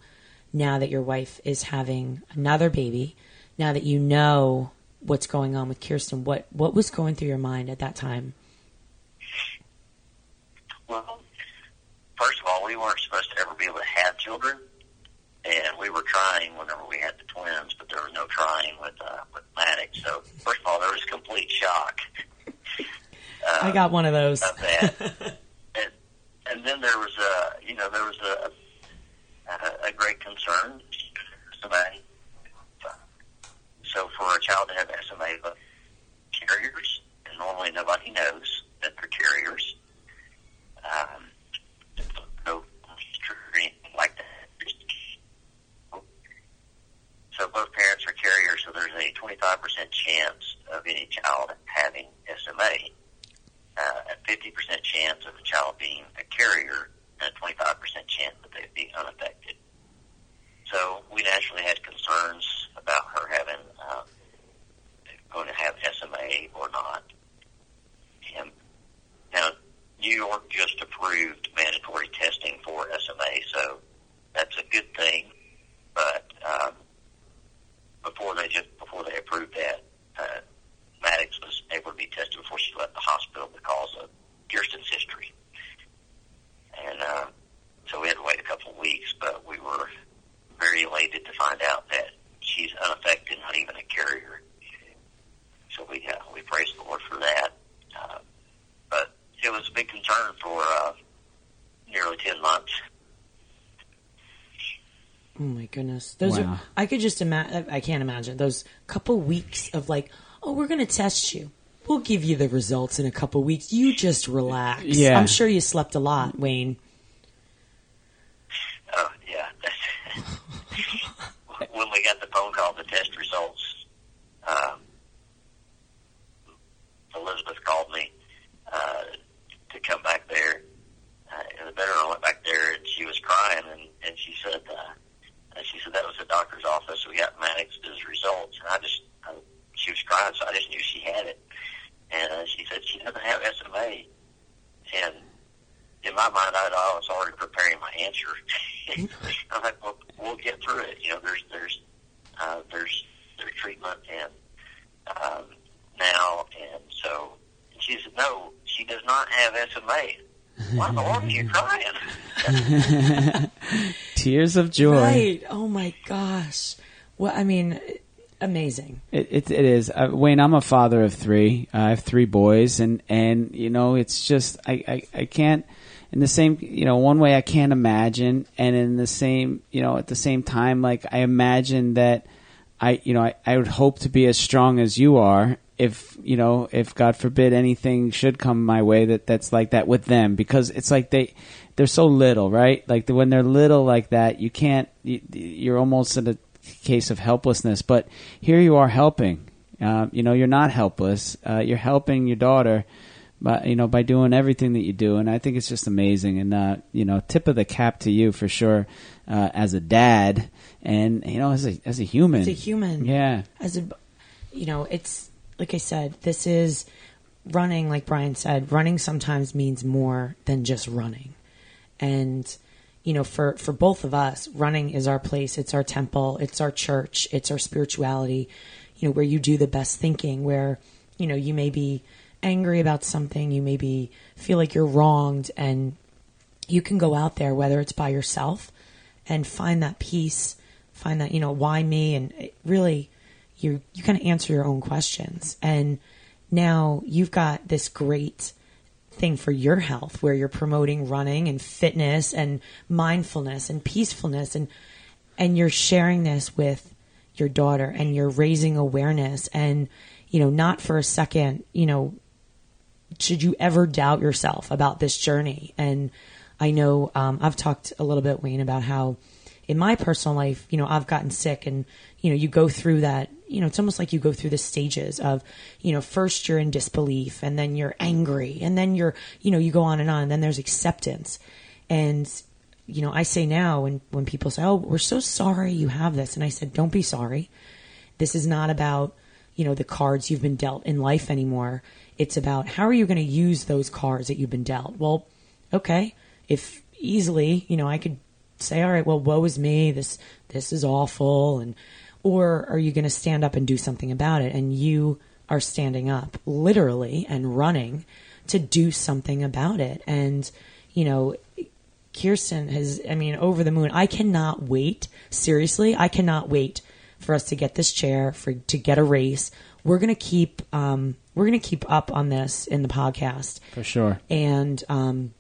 now that your wife is having another baby. Now that you know what's going on with Kirsten, what what was going through your mind at that time? Well, first of all, we weren't supposed to ever be able to have children, and we were trying whenever we had the twins, but there was no trying with uh, with Maddox. So, first of all, there was complete shock. Uh, I got one of those. of that. and, and then there was a, you know, there was a, a, a great concern. Somebody, so for a child to have SMA but carriers, and normally nobody knows that they're carriers. Um, no history or anything like that. So both parents are chance of any child having SMA, uh, a 50% chance of a child being a carrier, and a 25% chance that they'd be unaffected. So we naturally had concerns about her having uh, going to have SMA or not. And now New York just approved mandatory testing for SMA, so that's a good thing. But um, before they just before they approved that, uh, Maddox was able to be tested before she left the hospital because of Kirsten's history, and uh, so we had to wait a couple of weeks. But we were very elated to find out that she's unaffected, not even a carrier. So we uh, we praise the Lord for that. Uh, but it was a big concern for uh, nearly ten months. Oh my goodness. Those Wow. are I could just imagine I can't imagine those couple weeks of like, "Oh, we're going to test you. We'll give you the results in a couple weeks. You just relax." Yeah. I'm sure you slept a lot, Wayne. Oh yeah. That's when we got the phone call, the test results. Um, Elizabeth called me uh, to come back there. Uh, in the bedroom, I went back there, and she was crying, and, and she said, uh, and she said that was the doctor's office. We got Maddox's results, and I just, I, she was crying, so I just knew she had it. And uh, she said she doesn't have SMA, and in my mind, I, I was already preparing my answer. I'm like, well, we'll get through it. You know, there's there's uh, there's there's treatment and um, now, and so and she said, no, she does not have SMA. Why in the world are you crying? Tears of joy. Right. Oh my gosh. Well, I mean, amazing. It, it, it is. Uh, Wayne, I'm a father of three. Uh, I have three boys, and, and you know, it's just I, I, I can't. In the same, you know, one way I can't imagine, and in the same, you know, at the same time, like I imagine that I, you know, I, I would hope to be as strong as you are. If you know, if God forbid anything should come my way, that that's like that with them, because it's like they, they're so little, right? Like when they're little like that, you can't. You, you're almost in a case of helplessness. But here you are helping. Uh, you know, you're not helpless. Uh, you're helping your daughter, by you know, by doing everything that you do, and I think it's just amazing. And uh, you know, tip of the cap to you for sure, uh, as a dad, and you know, as a as a human. As a human. Yeah. As a, you know, it's like I said, this is running, like Brian said, running sometimes means more than just running. And, you know, for, for both of us, running is our place. It's our temple. It's our church. It's our spirituality, you know, where you do the best thinking, where, you know, you may be angry about something, you maybe feel like you're wronged, and you can go out there, whether it's by yourself, and find that peace, find that, you know, why me? And really, you, you kind of answer your own questions. And now you've got this great thing for your health where you're promoting running and fitness and mindfulness and peacefulness and and you're sharing this with your daughter and you're raising awareness and you know not for a second you know should you ever doubt yourself about this journey? And i know um, i've talked a little bit wayne about how in my personal life you know i've gotten sick and you know you go through that you know it's almost like you go through the stages of you know first you're in disbelief and then you're angry and then you're you know you go on and on and then there's acceptance. And you know i say now when when people say oh we're so sorry you have this. And i said don't be sorry. This is not about you know the cards you've been dealt in life anymore it's about how are you going to use those cards that you've been dealt well okay if easily you know i could say all right well woe is me this this is awful and or are you going to stand up and do something about it and you are standing up literally and running to do something about it and you know Kirsten has, I mean, over the moon. I cannot wait. Seriously, I cannot wait for us to get this chair, for to get a race. We're gonna keep, um, we're gonna keep up on this in the podcast, For sure. and um,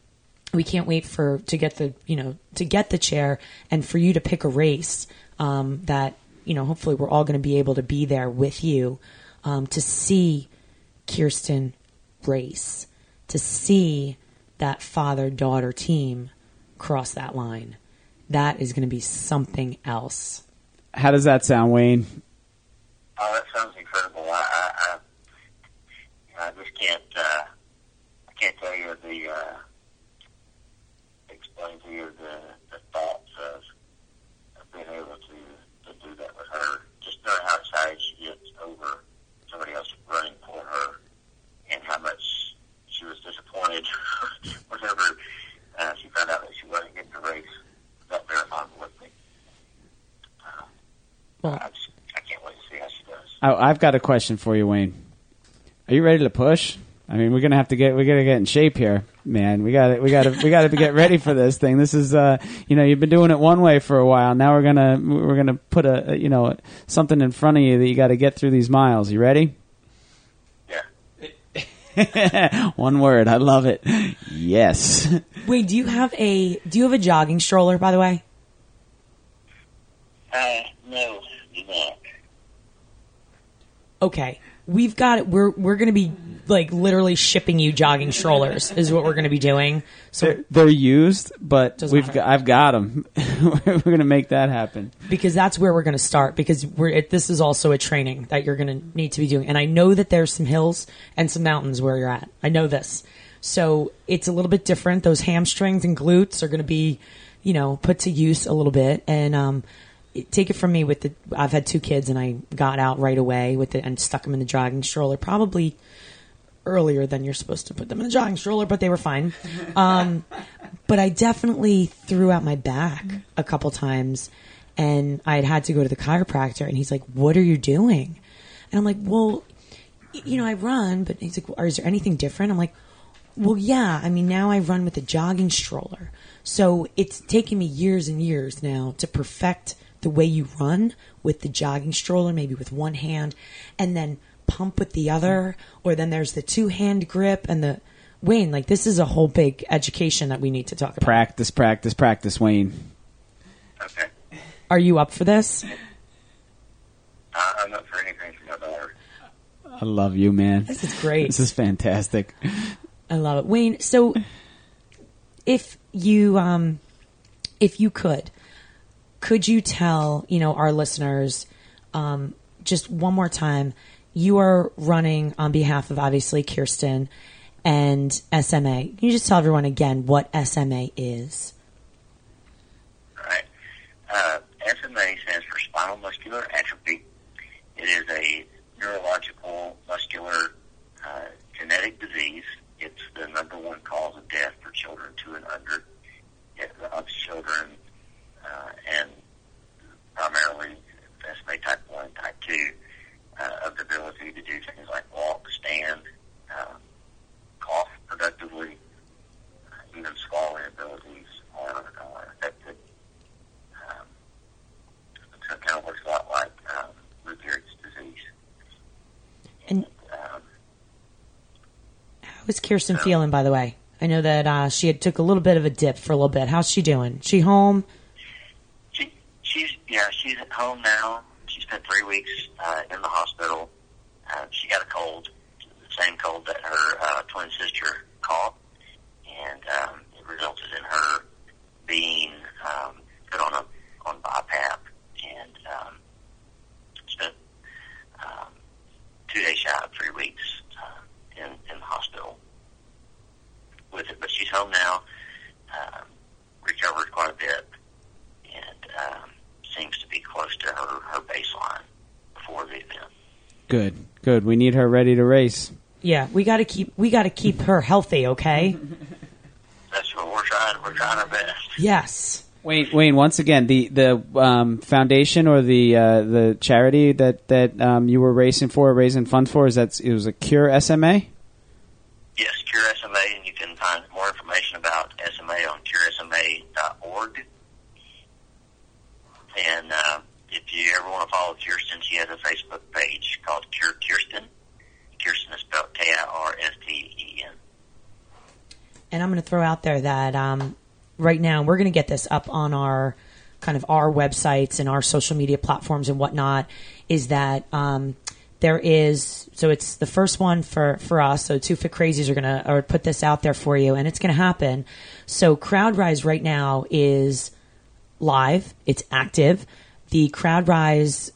we can't wait for to get the, you know, to get the chair and for you to pick a race um, that, you know, hopefully we're all gonna be able to be there with you um, to see Kirsten race, to see that father daughter team cross that line. That is going to be something else. How does that sound, Wayne? Oh, that sounds incredible. I, really uh, I can't tell you the uh, explain to you the, the thoughts of, of being able to, to do that with her. Just knowing how excited she gets over somebody else running for her and how much she was disappointed whenever uh, she found out that she wasn't getting to race that marathon with me. Uh, Well- I, just, I can't wait to see how she does. I, I've got a question for you, Wayne. Are you ready to push? I mean, we're gonna have to get we're gonna get in shape here, man. We got to we got to we got to get ready for this thing. This is uh, you know, you've been doing it one way for a while. Now we're gonna we're gonna put a, a you know something in front of you that you got to get through these miles. You ready? Yeah. one word. I love it. Yes. Wait, do you have a do you have a jogging stroller by the way? Uh, no, not. Okay. We've got it. We're we're going to be like literally shipping you jogging strollers is what we're going to be doing. So They're, they're used, but we've matter. got, I've got them. we're gonna make that happen. because that's where we're going to start because we're it, this is also a training that you're going to need to be doing and i know that there's some hills and some mountains where you're at i know this so it's a little bit different those hamstrings and glutes are going to be you know put to use a little bit and um take it from me with the i've had two kids and i got out right away with it and stuck them in the jogging stroller probably earlier than you're supposed to put them in the jogging stroller but they were fine um but I definitely threw out my back a couple times and I had had to go to the chiropractor and he's like, what are you doing? And I'm like, well, you know, I run, but he's like, well, is there anything different? I'm like, well, yeah. I mean, now I run with a jogging stroller. So it's taken me years and years now to perfect the way you run with the jogging stroller, maybe with one hand and then pump with the other. Or then there's the two hand grip and the Wayne, like this is a whole big education that we need to talk about. Practice, practice, practice, Wayne. Okay. Are you up for this? I, I'm up for anything for my daughter. I love you, man. This is great. This is fantastic. I love it. Wayne, so if you um if you could, could you tell, you know, our listeners um just one more time, you are running on behalf of obviously Kirsten and SMA. Can you just tell everyone again what SMA is? Right. Uh, SMA stands for spinal muscular atrophy. It is a neurological muscular uh, genetic disease. It's the number one cause of death for children two and under. It affects children uh, and primarily SMA type 1, type 2, uh, of the ability to do things like walk, stand, um, cough productively, uh, even swallowing abilities are uh, affected. Um, so it kind of looks a lot like um, Lou Gehrig's disease. And Um, how is Kirsten feeling by the way? I know that uh, she had took a little bit of a dip for a little bit. How's she doing? She home? She, she's yeah, she's at home now. She spent three weeks uh, in the hospital. Uh, she got a cold, the same cold that her uh, twin sister caught, and um, it resulted in her being um, put on a on BiPAP and um, spent um, two days shy of three weeks uh, in in the hospital with it. But she's home now, um, recovered quite a bit, and um, seems to be close to her, her baseline before the event. Good, good. We need her ready to race. Yeah, we got to keep we got to keep her healthy, okay? That's what we're trying. We're trying our best. yes. Wayne, Wayne. Once again, the the um, foundation or the uh, the charity that that um, you were racing for, raising funds for, is that it was a Cure SMA. Yes, Cure SMA, and you can find more information about SMA on curesma.org. And uh, if you ever want to follow Kirsten, she has a Facebook page called Kirsten. Kirsten is spelled K-I-R-S-T-E-N. And I'm going to throw out there that um, right now we're going to get this up on our kind of our websites and our social media platforms and whatnot. Is that um, there is so it's the first one for for us. So two fit crazies are going to or put this out there for you, and it's going to happen. So CrowdRise right now is live. It's active. The CrowdRise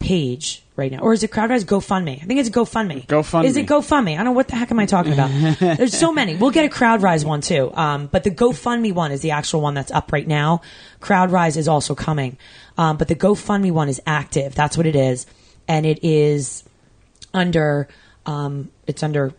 page right now, or is it CrowdRise GoFundMe? I think it's GoFundMe. GoFundMe. Is it GoFundMe? I don't know what the heck am I talking about. There's so many. We'll get a CrowdRise one too. Um, but the GoFundMe one is the actual one that's up right now. CrowdRise is also coming, um, but the GoFundMe one is active. That's what it is, and it is under. Um, it's under.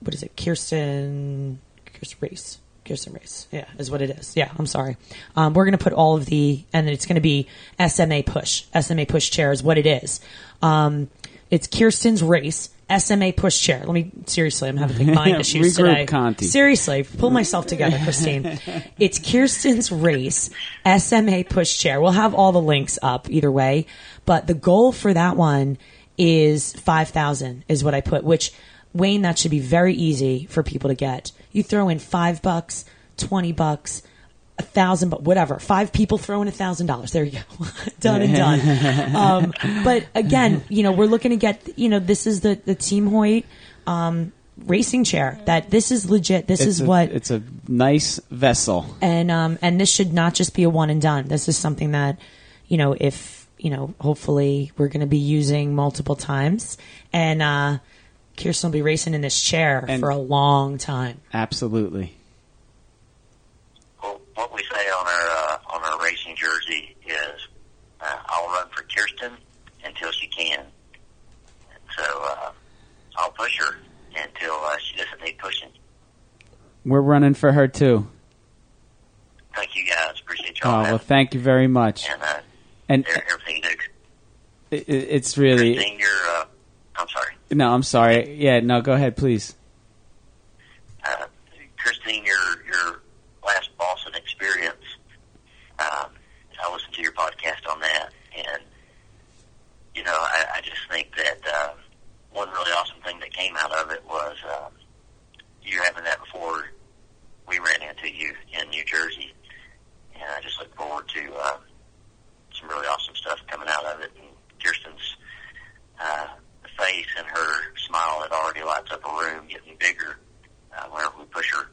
What is it? Kirsten. Kirsten Race. Kirsten Race. Yeah, is what it is. Yeah, I'm sorry. Um, we're going to put all of the, and it's going to be SMA Push. SMA Push Chair is what it is. Um, it's Kirsten's Race. SMA push chair. Let me seriously. I'm having like mind issues today. Conti. Seriously, pull myself together, Christine. it's Kirsten's race SMA push chair. We'll have all the links up either way, but the goal for that one is five thousand is what I put. Which Wayne, that should be very easy for people to get. You throw in five bucks, twenty bucks, a thousand, but whatever. Five people throw in a thousand dollars. There you go, done and done. um, but again, you know, we're looking to get. You know, this is the the Team Hoyt um, racing chair. That this is legit. This It's is a, what it's a nice vessel. and um, and this should not just be a one and done. This is something that you know if you know hopefully we're going to be using multiple times, and uh, Kirsten will be racing in this chair And- for a long time. Absolutely. Well, what we say on our uh, on our racing jersey is, uh, "I'll run for Kirsten until she can." And so uh, I'll push her until uh, she doesn't need pushing. We're running for her too. Thank you guys. Appreciate Oh y'all. well, thank you very much. and uh, And everything you do. it, it- it's really Christine, you're. Uh, I'm sorry. No. I'm sorry. Yeah, no. Go ahead, please. uh, Christine, your your last Boston experience. Um, I listened to your podcast on that, and you know, I, I just think that uh, one really awesome thing that came out of it was um, you having that before we ran into you in New Jersey, and I just look forward to uh, some really awesome stuff coming out of it. And Kirsten's uh, face and her smile that already lights up a room getting bigger uh, whenever we push her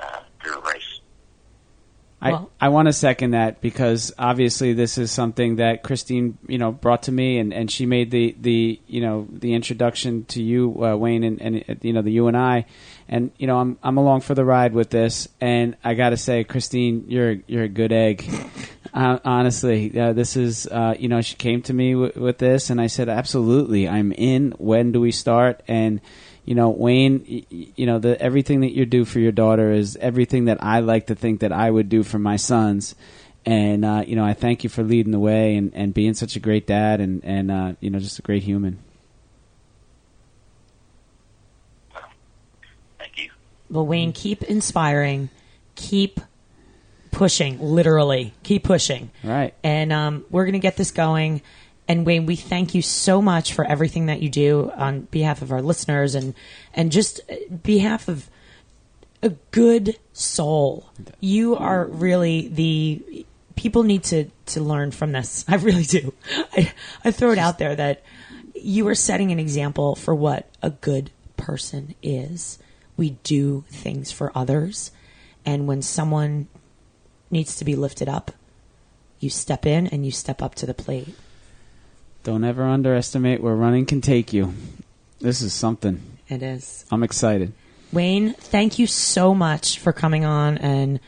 uh, through a race. I, I want to second that because obviously this is something that Christine you know brought to me and, and she made the, the you know the introduction to you uh, Wayne and, and uh, you know the you and I and you know I'm I'm along for the ride with this and I got to say Christine you're you're a good egg uh, honestly uh, this is uh, you know she came to me w- with this and I said absolutely I'm in when do we start and you know, Wayne, you know, the everything that you do for your daughter is everything that I like to think that I would do for my sons. And uh, you know, I thank you for leading the way and, and being such a great dad and and uh, you know, just a great human. Thank Well, Wayne, keep inspiring, keep pushing, literally, keep pushing. Right. And um, we're going to get this going. And Wayne, we thank you so much for everything that you do on behalf of our listeners and and just uh, behalf of a good soul. You are really the people need to to learn from this. I really do. I, I throw it out there that you are setting an example for what a good person is. We do things for others, and when someone needs to be lifted up, you step in and you step up to the plate. Don't ever underestimate where running can take you. This is something. It is. I'm excited. Wayne, thank you so much for coming on and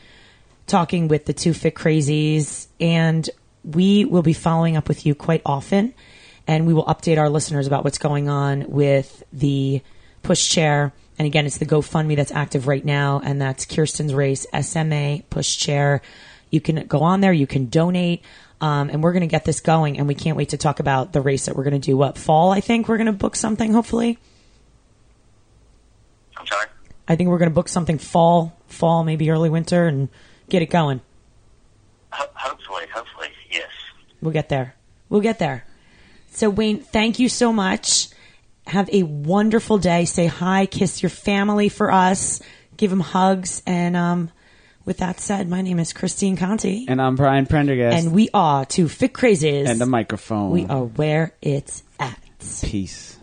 talking with the two fit crazies. And we will be following up with you quite often. And we will update our listeners about what's going on with the push chair. And again, it's the GoFundMe that's active right now. And that's Kirsten's Race SMA push chair. You can go on there, you can donate. Um, and we're going to get this going. And we can't wait to talk about the race that we're going to do. What, fall, I think? We're going to book something, hopefully. I'm sorry. I think we're going to book something fall, fall, maybe early winter, and get it going. Ho- hopefully, hopefully, yes. We'll get there. We'll get there. So, Wayne, thank you so much. Have a wonderful day. Say hi, kiss your family for us, give them hugs. And um, with that said, my name is Christine Conti, And I'm Brian Prendergast. and we are two fit crazies. and the microphone. we are where it's at. Peace.